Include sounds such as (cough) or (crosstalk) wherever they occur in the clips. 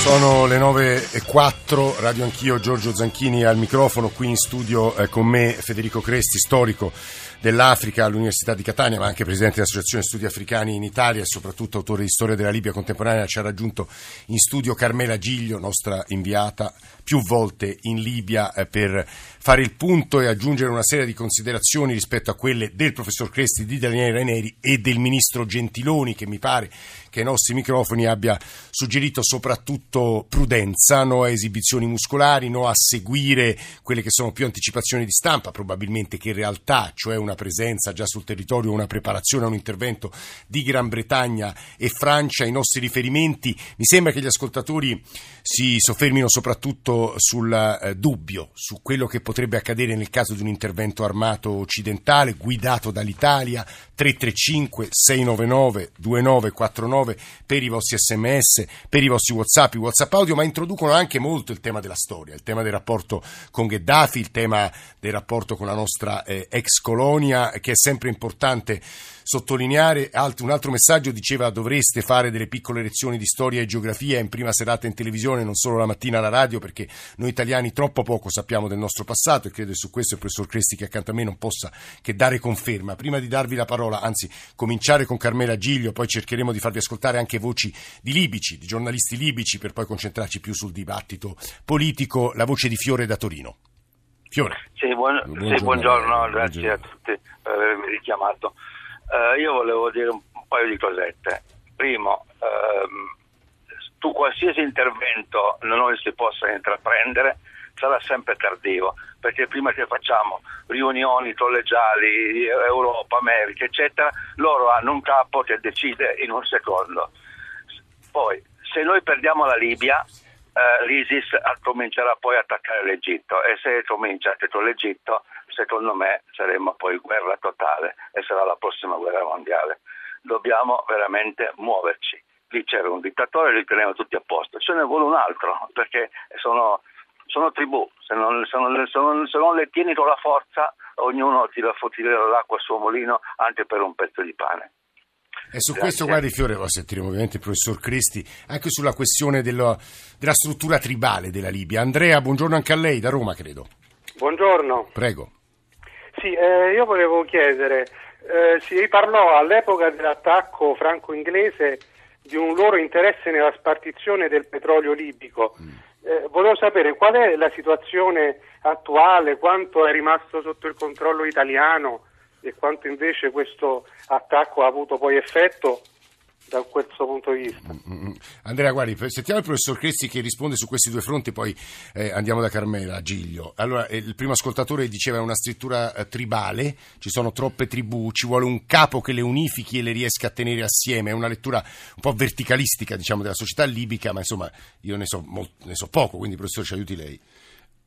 Sono le 9 e 4, Radio Anch'io, Giorgio Zanchini al microfono, qui in studio eh, con me Federico Cresti, storico dell'Africa all'Università di Catania, ma anche presidente dell'Associazione Studi Africani in Italia e soprattutto autore di storia della Libia contemporanea. Ci ha raggiunto in studio Carmela Giglio, nostra inviata più volte in Libia eh, per fare il punto e aggiungere una serie di considerazioni rispetto a quelle del professor Cresti, di Daniele Raineri e del ministro Gentiloni, che mi pare che ai nostri microfoni abbia suggerito soprattutto prudenza, no a esibizioni muscolari, no a seguire quelle che sono più anticipazioni di stampa, probabilmente che in realtà, cioè una presenza già sul territorio, una preparazione un intervento di Gran Bretagna e Francia, i nostri riferimenti, mi sembra che gli ascoltatori si soffermino soprattutto sul eh, dubbio, su quello che potrebbe accadere nel caso di un intervento armato occidentale guidato dall'Italia, 335 699 2949 per i vostri sms, per i vostri whatsapp, i whatsapp audio, ma introducono anche molto il tema della storia, il tema del rapporto con Gheddafi, il tema del rapporto con la nostra eh, ex colonia, che è sempre importante sottolineare. Un altro messaggio diceva dovreste fare delle piccole lezioni di storia e geografia in prima serata in televisione, non solo la mattina alla radio, perché noi italiani troppo poco sappiamo del nostro passato e credo che su questo il professor Cresti che accanto a me non possa che dare conferma. Prima di darvi la parola, anzi cominciare con Carmela Giglio, poi cercheremo di farvi ascoltare anche voci di libici, di giornalisti libici, per poi concentrarci più sul dibattito politico. La voce di Fiore da Torino. Fiore. Sì, buon, buongiorno, sì, buongiorno grazie buongiorno. a tutti per avermi richiamato. Uh, io volevo dire un, un, paio di cosette. Primo, ehm, tu qualsiasi intervento noi si possa intraprendere sarà sempre tardivo, perché prima che facciamo riunioni collegiali, Europa, America, eccetera, loro hanno un capo che decide in un secondo. Poi, se noi perdiamo la Libia, eh, l'ISIS comincerà poi a attaccare l'Egitto e se comincia contro l'Egitto secondo me saremo poi guerra totale e sarà la prossima guerra mondiale. Dobbiamo veramente muoverci. Lì c'era un dittatore, li teniamo tutti a posto. Ce ne vuole un altro perché sono, sono tribù, se non, se, non, se, non, se non, le tieni con la forza ognuno tira, tira l'acqua al suo mulino anche per un pezzo di pane. E su Grazie. questo, guardi Fiore, lo sentiremo ovviamente il professor Cristi, anche sulla questione dello, della struttura tribale della Libia. Andrea, buongiorno anche a lei, da Roma credo. Buongiorno. Prego. Sì, eh, io volevo chiedere, eh, si parlò all'epoca dell'attacco franco-inglese di un loro interesse nella spartizione del petrolio libico. Mm. Eh, volevo sapere qual è la situazione attuale, quanto è rimasto sotto il controllo italiano e quanto invece questo attacco ha avuto poi effetto da questo punto di vista. Mm, mm, mm. Andrea, guardi, sentiamo il professor Cresti che risponde su questi due fronti, poi eh, andiamo da Carmela a Giglio. Allora, eh, il primo ascoltatore diceva è una scrittura eh, tribale, ci sono troppe tribù, ci vuole un capo che le unifichi e le riesca a tenere assieme, è una lettura un po' verticalistica diciamo, della società libica, ma insomma io ne so, molto, ne so poco, quindi professore ci aiuti lei.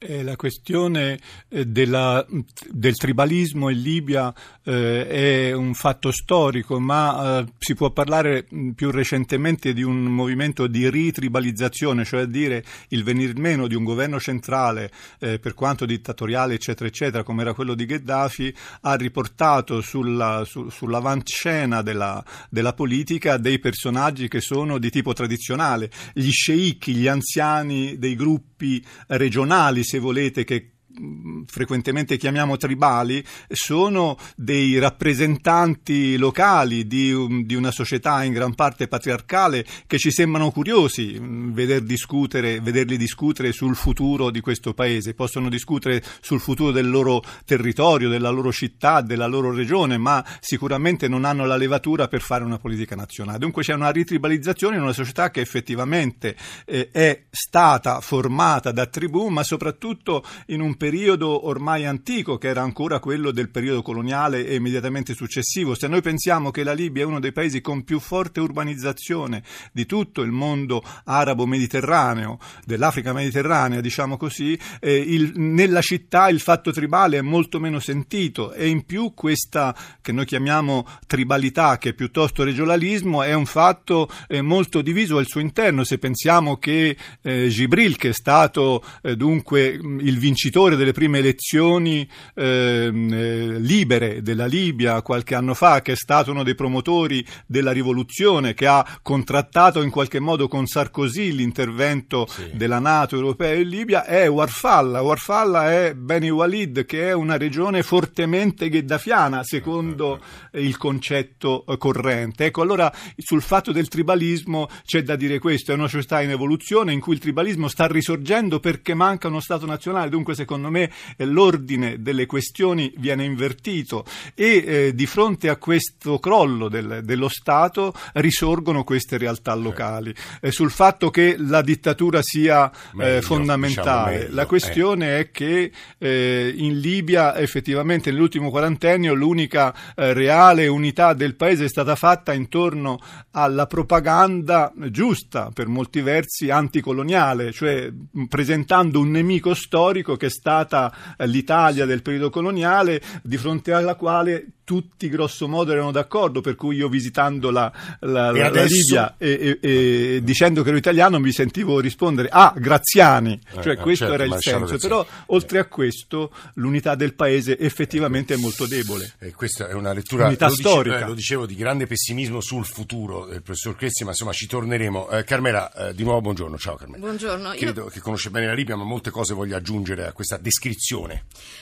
Eh, la questione eh, della, del tribalismo in Libia eh, è un fatto storico, ma eh, si può parlare più recentemente di un movimento di ritribalizzazione, cioè dire il venir meno di un governo centrale, eh, per quanto dittatoriale, eccetera, eccetera, come era quello di Gheddafi, ha riportato sulla, su, sull'avanscena della, della politica dei personaggi che sono di tipo tradizionale, gli sceicchi, gli anziani dei gruppi regionali, se volete, che frequentemente chiamiamo tribali, sono dei rappresentanti locali di, di, una società in gran parte patriarcale che ci sembrano curiosi veder discutere, vederli discutere sul futuro di questo paese. Possono discutere sul futuro del loro territorio, della loro città, della loro regione, ma sicuramente non hanno la levatura per fare una politica nazionale. Dunque c'è una ritribalizzazione in una società che effettivamente eh, è stata formata da tribù, ma soprattutto in un periodo ormai antico, che era ancora quello del periodo coloniale e immediatamente successivo. Se noi pensiamo che la Libia è uno dei paesi con più forte urbanizzazione di tutto il mondo arabo-mediterraneo, dell'Africa mediterranea, diciamo così, eh, il, nella città il fatto tribale è molto meno sentito e in più questa che noi chiamiamo tribalità, che è piuttosto regionalismo, è un fatto eh, molto diviso al suo interno. Se pensiamo che eh, Gibril, che è stato eh, dunque il vincitore delle prime elezioni ehm, eh, libere della Libia qualche anno fa, che è stato uno dei promotori della rivoluzione, che ha contrattato in qualche modo con Sarkozy l'intervento sì. della Nato europea in Libia, è Warfalla. Warfalla è Beni Walid, che è una regione fortemente gheddafiana, secondo il concetto eh, corrente. Ecco, allora sul fatto del tribalismo c'è da dire questo, è una società in evoluzione in cui il tribalismo sta risorgendo perché manca uno Stato nazionale, dunque secondo me l'ordine delle questioni viene invertito e eh, di fronte a questo crollo del, dello Stato risorgono queste realtà locali. Eh, sul fatto che la dittatura sia eh, meglio, fondamentale, diciamo la questione eh. è che eh, in Libia effettivamente nell'ultimo quarantennio l'unica reale unità del paese è stata fatta intorno alla propaganda giusta per molti versi anticoloniale, cioè presentando un nemico storico che è stata l'Italia del periodo coloniale di fronte alla quale tutti grosso modo erano d'accordo, per cui io visitando la, la, la, adesso... la Libia e, e, e, dicendo che ero italiano mi sentivo rispondere ah, Graziani, eh, cioè eh, questo certo, era il senso, però oltre a questo l'unità del paese effettivamente è molto debole. E questa è una lettura unità lo storica. Dicevo, eh, lo dicevo di grande pessimismo sul futuro del professor Cressi, ma insomma ci torneremo. Eh, Carmela, eh, di nuovo buongiorno, ciao Carmela. Buongiorno. Credo io... che conosce bene la Libia, ma molte cose voglio aggiungere a questa descrizione.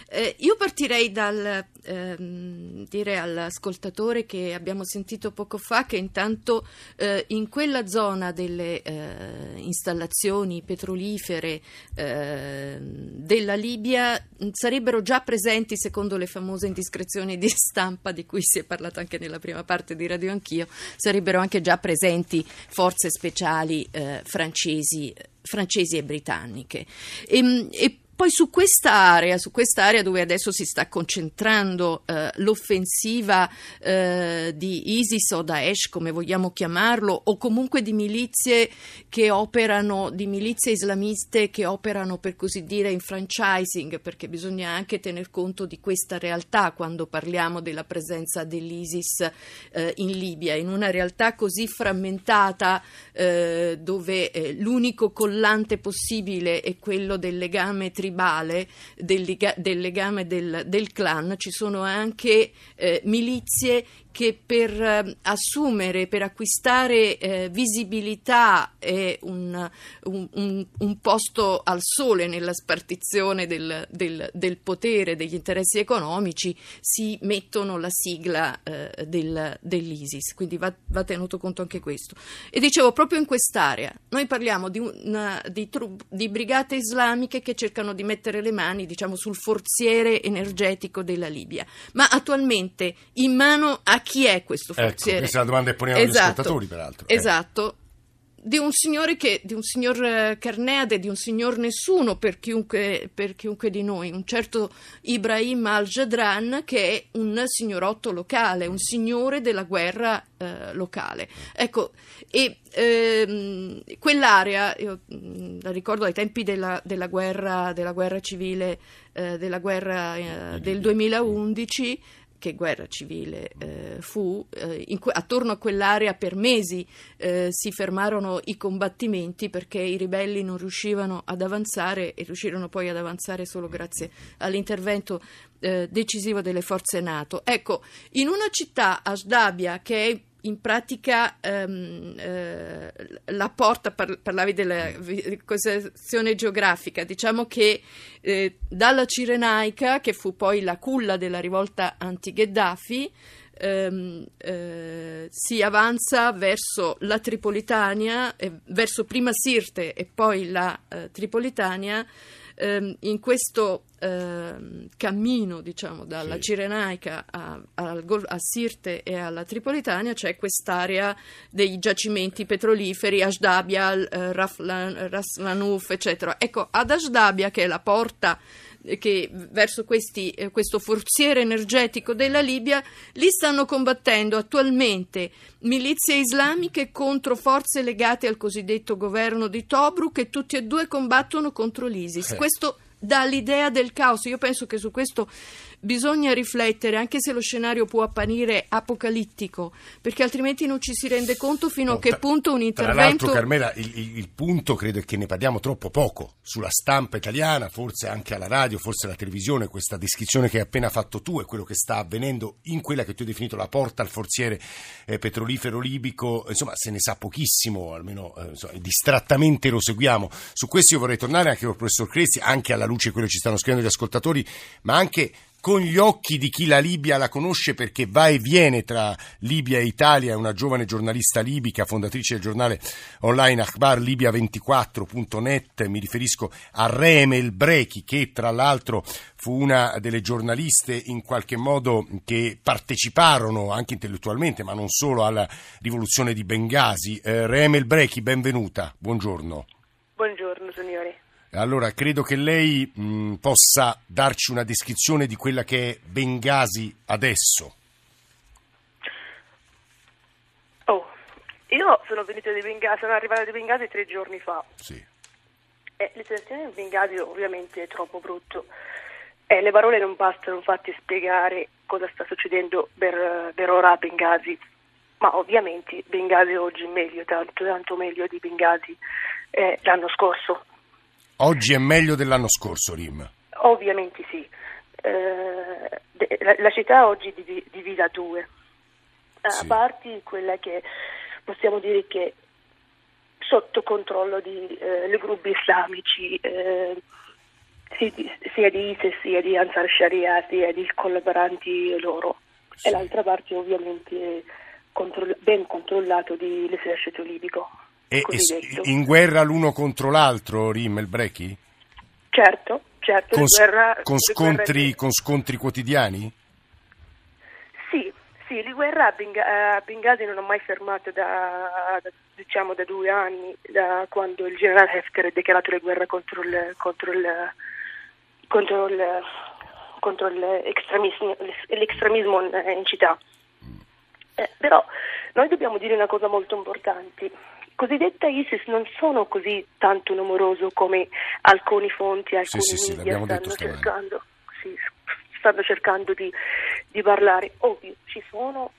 Eh, io partirei dal ehm, dire all'ascoltatore che abbiamo sentito poco fa che intanto eh, in quella zona delle eh, installazioni petrolifere eh, della Libia sarebbero già presenti, secondo le famose indiscrezioni di stampa di cui si è parlato anche nella prima parte di Radio Anch'io, sarebbero anche già presenti forze speciali eh, francesi francesi e britanniche. E, e poi su questa area, su questa area dove adesso si sta concentrando eh, l'offensiva eh, di ISIS o Daesh, come vogliamo chiamarlo, o comunque di milizie che operano, di milizie islamiste che operano per così dire in franchising, perché bisogna anche tener conto di questa realtà quando parliamo della presenza dell'ISIS eh, in Libia, in una realtà così frammentata eh, dove eh, l'unico collante possibile è quello del legame tribale tribale del, del legame del, del, clan ci sono anche eh, milizie che per eh, assumere, per acquistare eh, visibilità e un, un, un, posto al sole nella spartizione del, del, del, potere, degli interessi economici, si mettono la sigla eh, del, dell'ISIS. Quindi va, va, tenuto conto anche questo. E dicevo, proprio in quest'area, noi parliamo di, una, di, di brigate islamiche che cercano di mettere le mani diciamo, sul forziere energetico della Libia, ma attualmente in mano a chi è questo ecco, forziere? Ecco, questa è la domanda che poniamo esatto, agli ascoltatori, peraltro. Eh. Esatto. Di un signore che, di un signor eh, Carneade, di un signor nessuno per chiunque, per chiunque di noi, un certo Ibrahim al-Jadran che è un signorotto locale, un signore della guerra eh, locale. Ecco, e ehm, quell'area, io mm, la ricordo ai tempi della, della, guerra, della guerra, civile, eh, della guerra eh, del 2011, che guerra civile eh, fu, eh, que- attorno a quell'area per mesi eh, si fermarono i combattimenti perché i ribelli non riuscivano ad avanzare e riuscirono poi ad avanzare solo grazie all'intervento eh, decisivo delle forze NATO. Ecco, in una città, Ashdabia, che è in pratica ehm, eh, la porta, par- parlavi della questione geografica, diciamo che eh, dalla Cirenaica, che fu poi la culla della rivolta anti-Gheddafi, ehm, eh, si avanza verso la Tripolitania, verso prima Sirte e poi la eh, Tripolitania, ehm, in questo ehm, cammino, diciamo, dalla sì. Cirenaica a, a, a, Sirte e alla Tripolitania c'è quest'area dei giacimenti petroliferi, Ashdabia, eh, Raslanuf, eccetera. Ecco, ad Ashdabia, che è la porta che verso questi, eh, questo forziere energetico della Libia, lì stanno combattendo attualmente milizie islamiche contro forze legate al cosiddetto governo di Tobruk e tutti e due combattono contro l'ISIS. Eh. Questo dà l'idea del caos. Io penso che su questo bisogna riflettere, anche se lo scenario può apparire apocalittico, perché altrimenti non ci si rende conto fino no, a che punto un intervento... Tra l'altro, Carmela, il, il, il, punto credo è che ne parliamo troppo poco sulla stampa italiana, forse anche alla radio, forse alla televisione, questa descrizione che hai appena fatto tu è quello che sta avvenendo in quella che tu hai definito la porta al forziere eh, petrolifero libico, insomma se ne sa pochissimo, almeno eh, insomma, distrattamente lo seguiamo. Su questo io vorrei tornare anche con il professor Cresti, anche alla luce di quello che ci stanno scrivendo gli ascoltatori, ma anche con gli occhi di chi la Libia la conosce perché va e viene tra Libia e Italia, è una giovane giornalista libica, fondatrice del giornale online Akhbar Libia24.net, mi riferisco a Remel Brechi che tra l'altro fu una delle giornaliste in qualche modo che parteciparono anche intellettualmente, ma non solo, alla rivoluzione di Bengasi. Eh, Remel Brechi, benvenuta, buongiorno. Buongiorno signore. Allora, credo che lei mh, possa darci una descrizione di quella che è Bengasi adesso. Oh, io sono venuta di Bengasi, sono arrivata di Bengasi tre giorni fa. Sì. Eh, la situazione di Bengasi ovviamente è troppo brutta. Eh, le parole non bastano infatti spiegare cosa sta succedendo per, per ora a Bengasi, ma ovviamente Bengasi oggi è meglio, tanto, tanto meglio di Bengasi eh, l'anno scorso. Oggi è meglio dell'anno scorso, Rim? Ovviamente sì. Eh, la, la, città oggi è divisa a due. Sì. A parte quella che possiamo dire che sotto controllo di eh, gruppi islamici, eh, sia di ISIS, sia di Ansar Sharia, sia di collaboranti loro. Sì. E l'altra parte ovviamente controll- ben controllato dall'esercito libico. E, in guerra l'uno contro l'altro, Rim, il Brechi? Certo, certo. Con, guerra, con, scontri, guerra... con scontri quotidiani? Sì, sì, la guerra a Benghazi non ha mai fermato da, da, diciamo, da due anni, da quando il generale Hefker ha dichiarato la guerra contro, il, contro, il, contro, il, contro l'extremismo, l'extremismo in città. Eh, però noi dobbiamo dire una cosa molto importante cosiddetta ISIS non sono così tanto numeroso come alcuni fonti, alcuni sì, sì, media sì, stanno cercando, sì, stanno cercando di, di, parlare. Ovvio, ci sono,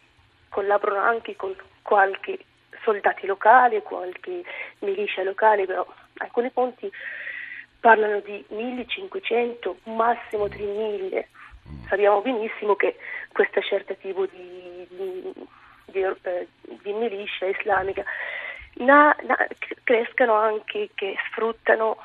collaborano anche con qualche soldati locali, qualche milicia locale, però alcuni fonti parlano di 1500, massimo 3000. Sappiamo benissimo che questa certa tipo di, di, di, eh, di milicia islamica na, na, crescano anche che sfruttano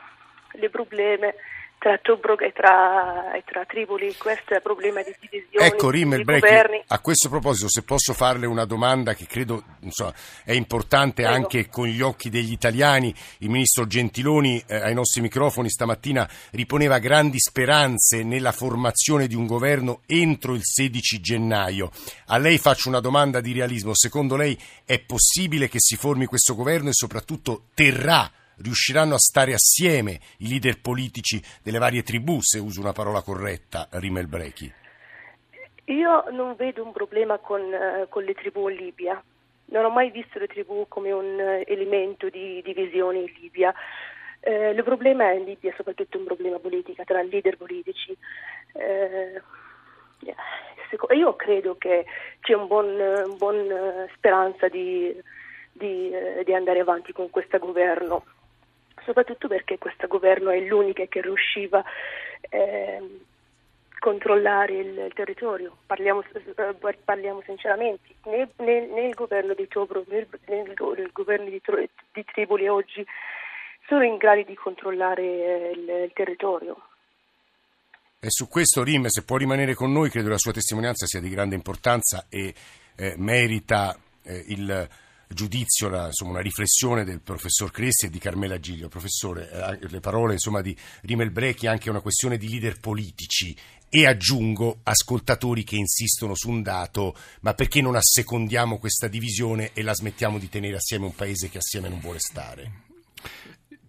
i problemi tra Tobruk e tra, e tra Tripoli, questo è il problema di divisione ecco, Rimmel, Brechi, a questo proposito, se posso farle una domanda che credo insomma, è importante Prego. anche con gli occhi degli italiani, il ministro Gentiloni eh, ai nostri microfoni stamattina riponeva grandi speranze nella formazione di un governo entro il 16 gennaio. A lei faccio una domanda di realismo, secondo lei è possibile che si formi questo governo e soprattutto terrà riusciranno a stare assieme i leader politici delle varie tribù, se uso una parola corretta, Rimel Brechi? Io non vedo un problema con, uh, con, le tribù in Libia. Non ho mai visto le tribù come un uh, elemento di divisione in Libia. Uh, il problema in Libia è soprattutto un problema politico, tra leader politici. io credo che c'è una buona buon speranza di, di, di andare avanti con questo governo soprattutto perché questo governo è l'unica che riusciva a eh, controllare il, il territorio. Parliamo, eh, parliamo sinceramente, né, né, né, il governo di Tobro né, né il, il, governo di, di, Tripoli oggi sono in grado di controllare eh, il, il territorio. E su questo Rim, se può rimanere con noi, credo la sua testimonianza sia di grande importanza e eh, merita eh, il giudizio, la, insomma, una riflessione del professor Cressi e di Carmela Giglio. Professore, eh, le parole insomma, di Rimel Brechi anche una questione di leader politici e aggiungo ascoltatori che insistono su un dato, ma perché non assecondiamo questa divisione e la smettiamo di tenere assieme un paese che assieme non vuole stare?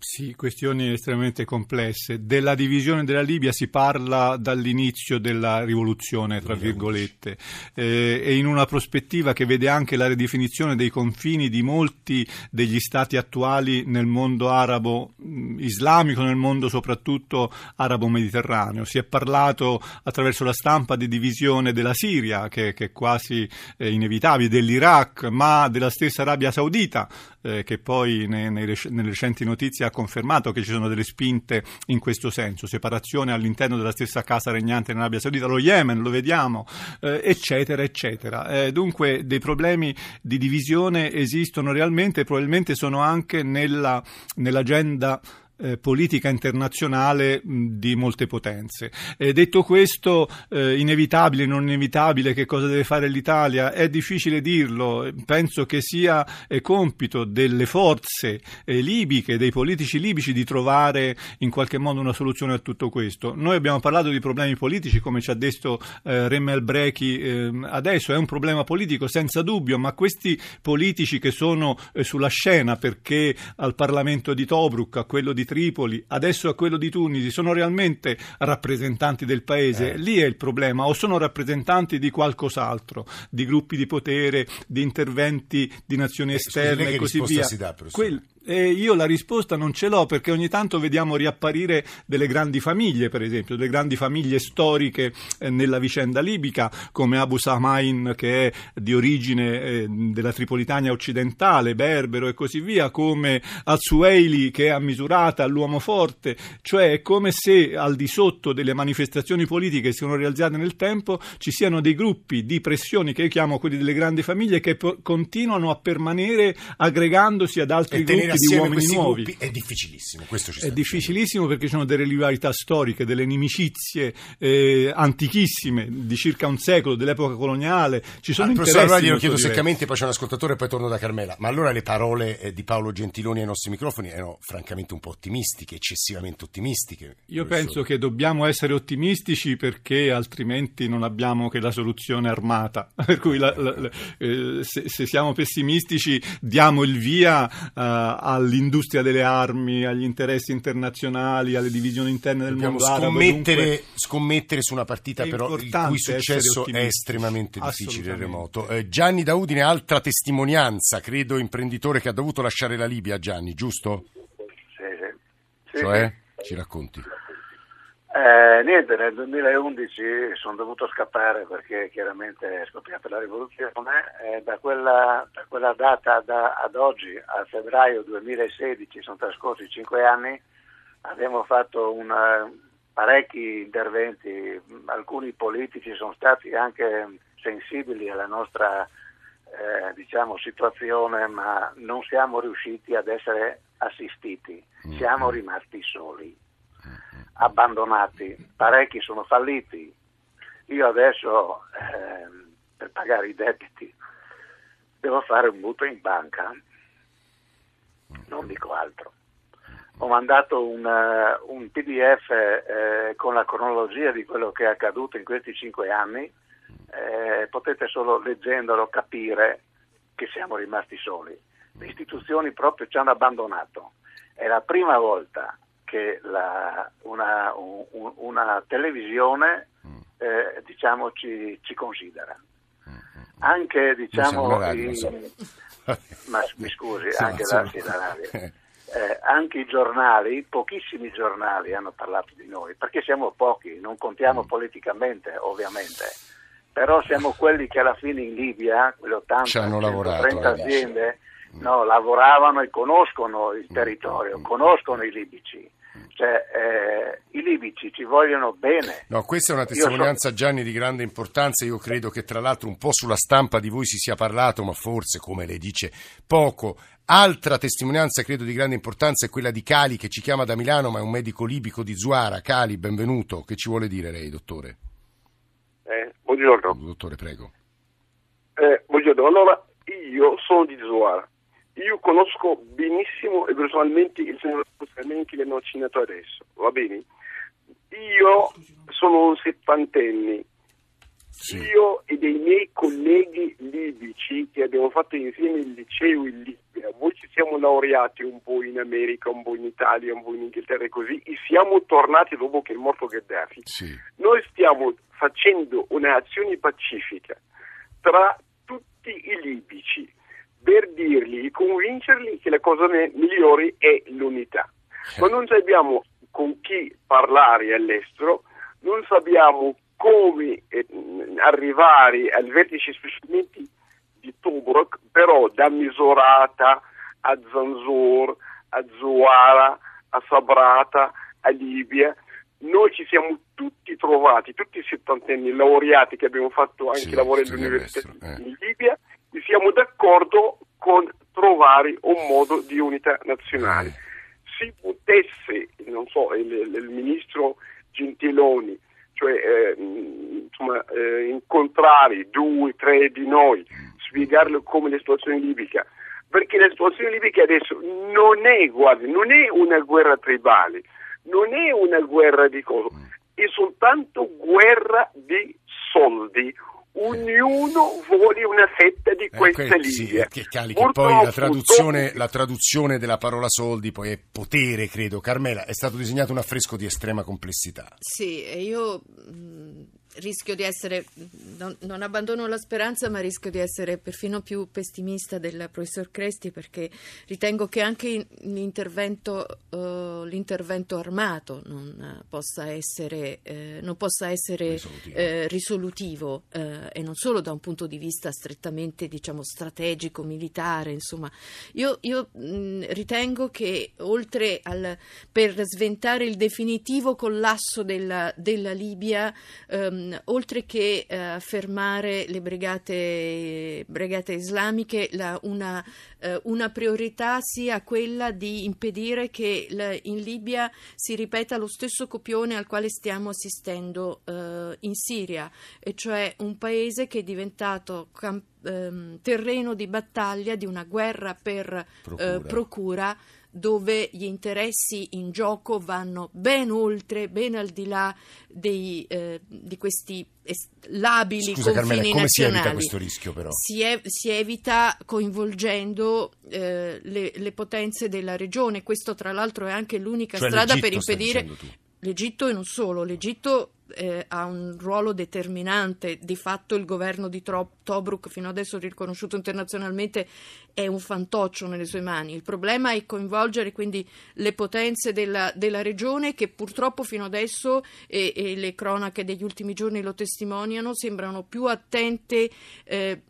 Sì, questioni estremamente complesse. Della divisione della Libia si parla dall'inizio della rivoluzione, tra virgolette, eh, e in una prospettiva che vede anche la ridefinizione dei confini di molti degli stati attuali nel mondo arabo mh, islamico, nel mondo soprattutto arabo-mediterraneo. Si è parlato attraverso la stampa di divisione della Siria, che, che è quasi eh, inevitabile, dell'Iraq, ma della stessa Arabia Saudita, eh, che poi nei, nei, nelle recenti notizie ha confermato che ci sono delle spinte in questo senso, separazione all'interno della stessa casa regnante in Arabia Saudita, lo Yemen, lo vediamo, eh, eccetera, eccetera. Eh, dunque dei problemi di divisione esistono realmente e probabilmente sono anche nella, nell'agenda eh, politica internazionale mh, di molte potenze. Eh, detto questo, eh, inevitabile, non inevitabile, che cosa deve fare l'Italia? È difficile dirlo, penso che sia eh, compito delle forze eh, libiche, dei politici libici di trovare in qualche modo una soluzione a tutto questo. Noi abbiamo parlato di problemi politici, come ci ha detto eh, Remmel Brechi ehm, adesso, è un problema politico senza dubbio, ma questi politici che sono sulla scena perché al Parlamento di Tobruk, a quello di Tripoli, adesso a quello di Tunisi, sono realmente rappresentanti del paese? Eh. Lì è il problema, o sono rappresentanti di qualcos'altro, di gruppi di potere, di interventi di nazioni esterne e così via? Si dà, Quel, e io la risposta non ce l'ho perché ogni tanto vediamo riapparire delle grandi famiglie, per esempio, delle grandi famiglie storiche eh, nella vicenda libica, come Abu Samain che è di origine eh, della Tripolitania occidentale, berbero e così via, come Al-Sueili che è a misurata, l'uomo forte, cioè è come se al di sotto delle manifestazioni politiche che si sono realizzate nel tempo ci siano dei gruppi di pressioni che io chiamo quelli delle grandi famiglie che po- continuano a permanere aggregandosi ad altri gruppi di uomini nuovi. Gruppi è difficilissimo, questo ci È difficilissimo perché ci sono delle rivalità storiche, delle inimicizie eh, antichissime di circa un secolo, dell'epoca coloniale. Ci sono ah, interessi. Allora glielo chiedo diversi. seccamente, poi c'è un ascoltatore e poi torno da Carmela. Ma allora le parole eh, di Paolo Gentiloni ai nostri microfoni erano francamente un po' ottimistiche, eccessivamente ottimistiche. Io professore. penso che dobbiamo essere ottimistici perché altrimenti non abbiamo che la soluzione armata. (laughs) per cui la, la, la, eh, se, se, siamo pessimistici diamo il via uh, all'industria delle armi, agli interessi internazionali, alle divisioni interne del Dobbiamo mondo scommettere, arabo. Dunque, scommettere su una partita però il cui successo è estremamente difficile e remoto. Eh, Gianni Daudine, altra testimonianza, credo imprenditore che ha dovuto lasciare la Libia, Gianni, giusto? Sì, sì. Cioè, ci racconti. Eh, niente, nel 2011 sono dovuto scappare perché chiaramente è scoppiata la rivoluzione e da quella, da quella data da, ad oggi, a febbraio 2016, sono trascorsi cinque anni, abbiamo fatto una, parecchi interventi, alcuni politici sono stati anche sensibili alla nostra eh, diciamo, situazione, ma non siamo riusciti ad essere assistiti, siamo mm-hmm. rimasti soli abbandonati, parecchi sono falliti. Io adesso eh, per pagare i debiti devo fare un mutuo in banca, non dico altro. Ho mandato un, uh, un PDF eh, con la cronologia di quello che è accaduto in questi cinque anni, eh, potete solo leggendolo capire che siamo rimasti soli. Le istituzioni proprio ci hanno abbandonato. È la prima volta che la, una, un, una, televisione mm. eh, diciamo, ci, ci, considera. Mm, mm, anche diciamo, radio, i, (laughs) ma mi scusi, sì, anche, la, sì, radio. Eh, anche i giornali, pochissimi giornali hanno parlato di noi, perché siamo pochi, non contiamo mm. politicamente ovviamente, però siamo quelli che alla fine in Libia, quelle 80, 30 aziende, no, lavoravano e conoscono il territorio, conoscono i libici cioè, eh, i libici ci vogliono bene. No, questa è una testimonianza, so... Gianni, di grande importanza. Io credo che tra l'altro un po' sulla stampa di voi si sia parlato, ma forse, come lei dice, poco. Altra testimonianza, credo, di grande importanza è quella di Cali, che ci chiama da Milano, ma è un medico libico di Zuara. Cali, benvenuto. Che ci vuole dire lei, dottore? Eh, buongiorno. Dottore, prego. Eh, buongiorno. Allora, io sono di Zuara io conosco benissimo e personalmente il signor Buscamini che l'hanno accennato adesso, va bene? Io sono un settantenne, sì. io e dei miei colleghi libici che abbiamo fatto insieme il liceo in Libia, voi ci siamo laureati un po' in America, un po' in Italia, un po' in Inghilterra e così, e siamo tornati dopo che è morto Gheddafi. Sì. Noi stiamo facendo un'azione pacifica tra tutti i libici per dirgli e convincerli che la cosa migliore è l'unità. Ma non sappiamo con chi parlare all'estero, non sappiamo come eh, arrivare al vertice specialmente di Tobruk, però da Misurata a Zanzor, a Zuara, a Sabrata, a Libia, noi ci siamo tutti trovati, tutti i settantenni laureati che abbiamo fatto anche Sì, lavori studio all'università eh. in Libia, siamo d'accordo con trovare un modo di unità nazionale. Si potesse, non so, il, il- ministro Gentiloni, cioè eh, insomma, eh, incontrare due, tre di noi, spiegarle come la situazione libica, perché la situazione libica adesso non è, guardi, non è una guerra tribale, non è una guerra di cosa, è soltanto guerra di soldi. Ognuno vuole una fetta di Eh, questa que- sì, Libia. che, cali, che poi la traduzione, la traduzione della parola soldi poi è potere, credo. Carmela, è stato disegnato un affresco di estrema complessità. Sì, e io mh, rischio di essere, non, non abbandono la speranza, ma rischio di essere perfino più pessimista del professor Cresti perché ritengo che anche in- l'intervento, eh, l'intervento armato non possa essere, eh, non possa essere Risolutivo. eh, risolutivo eh, e non solo da un punto di vista strettamente diciamo strategico, militare, insomma. Io, io, mh, ritengo che oltre al per sventare il definitivo collasso della, della Libia, ehm, oltre che eh, fermare le brigate, brigate islamiche, la- una, eh, una priorità sia quella di impedire che la- in Libia si ripeta lo stesso copione al quale stiamo assistendo eh, in Siria, e cioè un paese che è diventato cam- ehm, terreno di battaglia di una guerra per Procura. Dove gli interessi in gioco vanno ben oltre, ben al di là dei, eh, di questi es- labili Scusa Carmela, come si nazionali. evita questo rischio però? Si, ev- si evita coinvolgendo eh, le, le potenze della regione. Questo, tra l'altro, è anche l'unica Cioè strada per impedire. L'Egitto e non solo, l'Egitto eh, ha un ruolo determinante, di fatto il governo di Tro- Tobruk, fino adesso riconosciuto internazionalmente, è un fantoccio nelle sue mani. Il problema è coinvolgere quindi le potenze della, della regione che purtroppo fino adesso, e, e le cronache degli ultimi giorni lo testimoniano, sembrano più attente eh,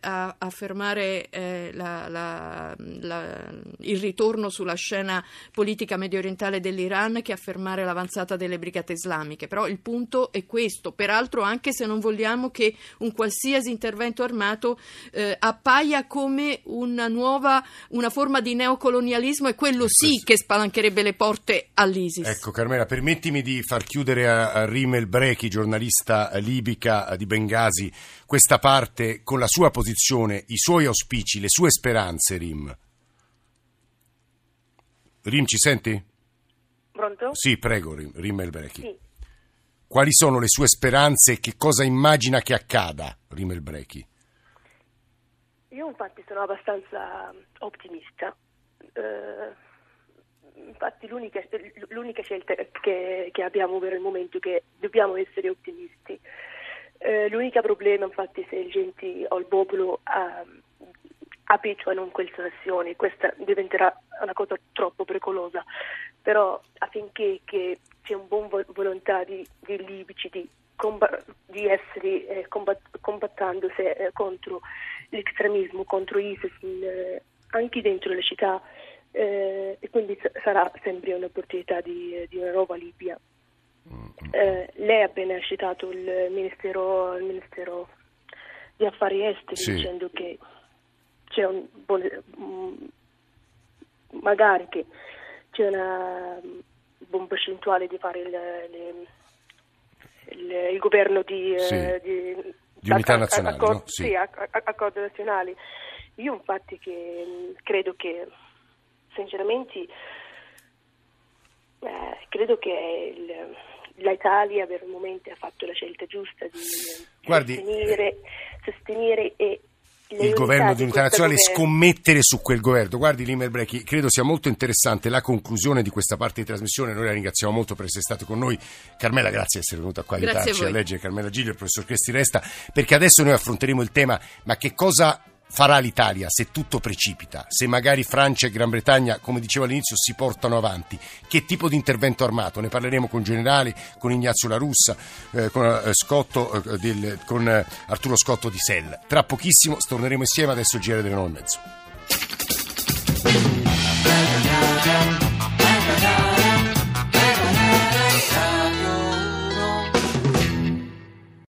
a, a fermare eh, la- la- la- il ritorno sulla scena politica medio orientale dell'Iran che a fermare l'avanzata delle brigate islamiche. Però il punto è questo. Peraltro, anche se non vogliamo che un qualsiasi intervento armato eh, appaia come una nuova, una forma di neocolonialismo, e quello sì questo- che spalancherebbe le porte all'ISIS. Ecco Carmela, permettimi di far chiudere a, a Rimel Brechi, giornalista eh, libica eh, di Bengasi, questa parte con la sua posizione, i suoi auspici, le sue speranze, Rim. Rim, ci senti? Pronto? Sì, prego, Rim, Rimel Brechi. Sì. Quali sono le sue speranze e che cosa immagina che accada, Rimel Brechi? Io infatti sono abbastanza ottimista. Eh, infatti l'unica, l'unica scelta che, che abbiamo per il momento è che dobbiamo essere ottimisti. Eh, l'unico problema infatti se il gente o il popolo ah, abituano in questa azione, questa diventerà una cosa troppo pericolosa, però affinché che c'è un buon vo- volontà di, di libici di, comba- di essere eh, combat- combattando se- eh, contro l'estremismo, contro ISIS in, eh, anche dentro le città eh, e quindi sarà sempre un'opportunità di, di una nuova Libia. Eh, lei ha appena citato il ministero, il ministero di affari esteri Sì. dicendo che c'è un buon, mm, magari che c'è una mm, buona percentuale di fare il, le- il- il governo di, eh, Sì. di, Di unità nazionale, accordo, no? Sì. sì, acc- acc- accordo nazionali. Io infatti che mh, credo che sinceramente eh, credo che il- l'Italia per il momento ha fatto la scelta giusta di eh, Guardi, sostenere, sostenere e il governo di unità nazionale scommettere su quel governo. Guardi Limer Brechi, credo sia molto interessante la conclusione di questa parte di trasmissione. Noi la ringraziamo molto per essere stato con noi. Carmela, grazie di essere venuta qua a aiutarci a, a leggere. Carmela Giglio, il professor Cresti Resta, perché adesso noi affronteremo il tema, ma che cosa farà l'Italia se tutto precipita, se magari Francia e Gran Bretagna, come dicevo all'inizio, si portano avanti? Che tipo di intervento armato? Ne parleremo con Generale, con Ignazio La Russa, eh, con, eh, Scotto, eh, del, con eh, Arturo Scotto di Sell. Tra pochissimo torneremo insieme adesso il giro delle 9 e mezzo.